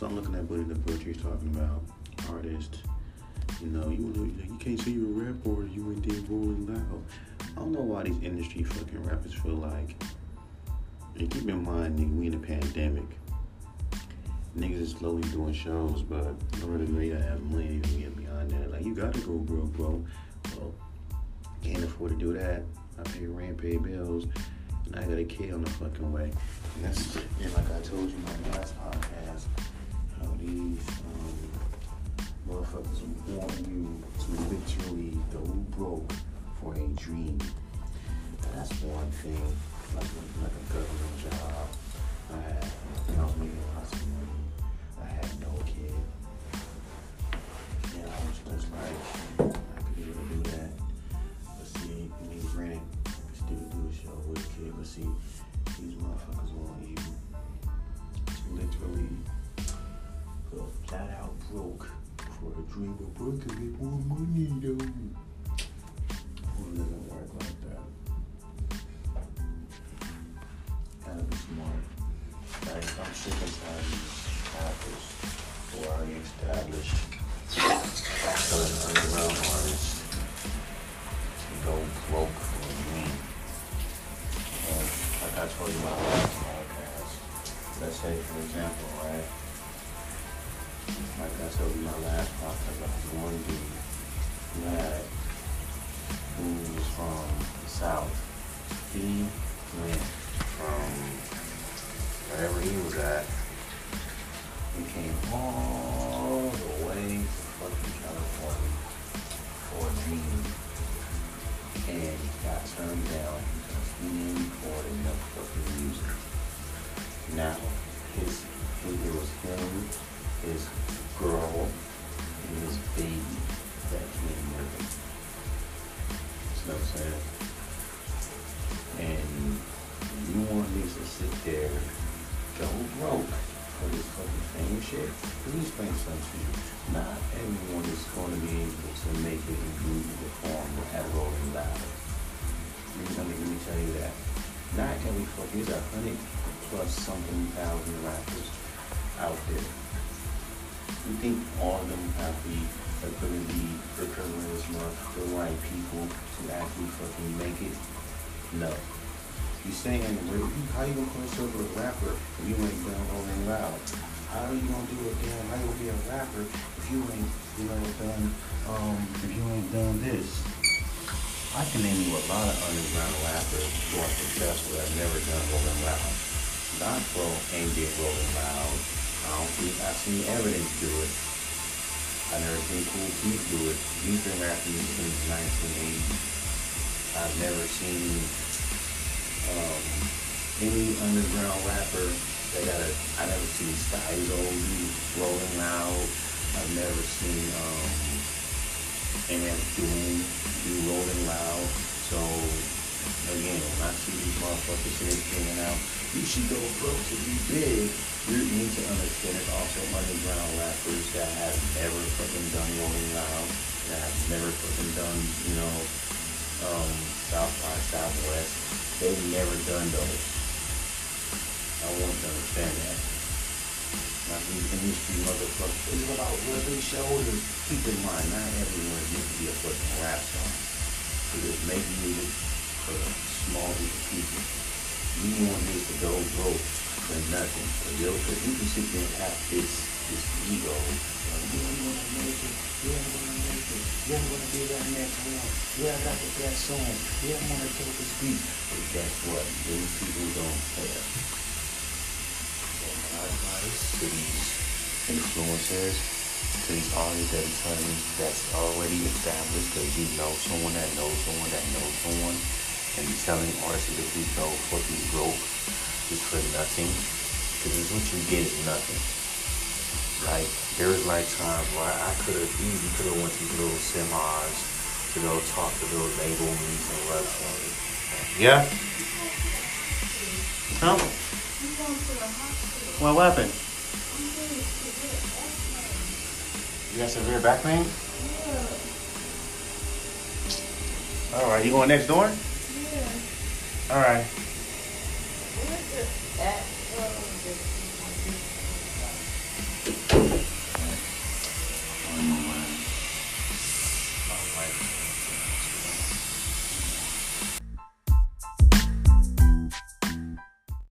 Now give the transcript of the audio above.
So I'm looking at Benny the Butcher. He's talking about artist. You know, you you can't say you're a rapper or you ain't there rolling loud. I don't know why these industry fucking rappers feel like. And keep in mind, nigga, we in a pandemic. Niggas is slowly doing shows, but in order to have money to get beyond that, like you gotta go broke, bro. Well, can't afford to do that. I pay rent, pay bills, and I got a kid on the fucking way. And that's and like I told you my last podcast, how these um, motherfuckers want you to literally go broke for a dream. And that's one thing, like like a government job. I had, I was making lots of money. I had no kid. And I was just like, I could be able to do that. But see, me granted, I could still do a show with a kid. But see, these motherfuckers want you to literally go flat out broke for a dream of broke and make more money though. It doesn't work like that. Gotta be smart. Like, I'm sick and tired of rappers who are already established. Telling underground artists go broke for a dream. And like I told you my last podcast, let's say for example, right? Like I told you in my last podcast, like was one dude who who was from the south. He went from wherever he was at. He came all the way to fucking California for a dream. And got turned down because he didn't record enough fucking music. Now, his, it was him, his girl, and his baby that came with him. You know what I'm saying? And you want me to sit there, go broke for this fucking fame shit? Let me explain something to you. Not everyone is going to be able to make it in group perform at Rolling Loud. Me, let me tell you that. Not every fucking, there's a hundred plus something thousand rappers out there. You think all of them have the ability, the charisma, the right people to actually fucking make it? No. You saying how you gonna call yourself a rapper if you ain't done rolling loud? How are you gonna do it damn? How you gonna be a rapper if you ain't you know done um if you ain't done this? I can name you a lot of underground rappers who are successful that never done rolling loud. Donpro ain't did rolling loud. I don't think I've seen evidence do it. I never seen Kool Keith do it. He's been rapping since 1980. I've never seen um, any underground rapper that got a. I never seen Styzo do rolling loud. I've never seen um, MF Doom do rolling loud. So again, when I motherfuckers here hanging out, you should go broke to be big. You need to understand there's also underground rappers that have never fucking done rolling loud, that have never fucking done, you know, um, South by Southwest. They've never done those. I want to understand that. Now these industry motherfuckers, it's about rubbing shoulders. Keep in mind, not everyone needs to be a fucking rap star. It is making music for a small group of people. You want this to go broke for nothing. For you, because you can sit there and have this this ego. Like, yeah, I'm gonna make it. Yeah, I'm gonna make it. Yeah, I'm gonna be that next one. Yeah, I got the best song. Yeah, I'm gonna take this beat. But guess what? Those people don't care. So my advice to these influencers, to these artists that telling that's already established, because you know someone that knows someone that knows that you know fucking broke just for nothing, because it's what you get is nothing. Like there was like times where I could have easily could have went to little seminars to go talk to little label meetings and websites. Yeah. Huh? What happened? You got severe back pain? All right, you going next door? All right.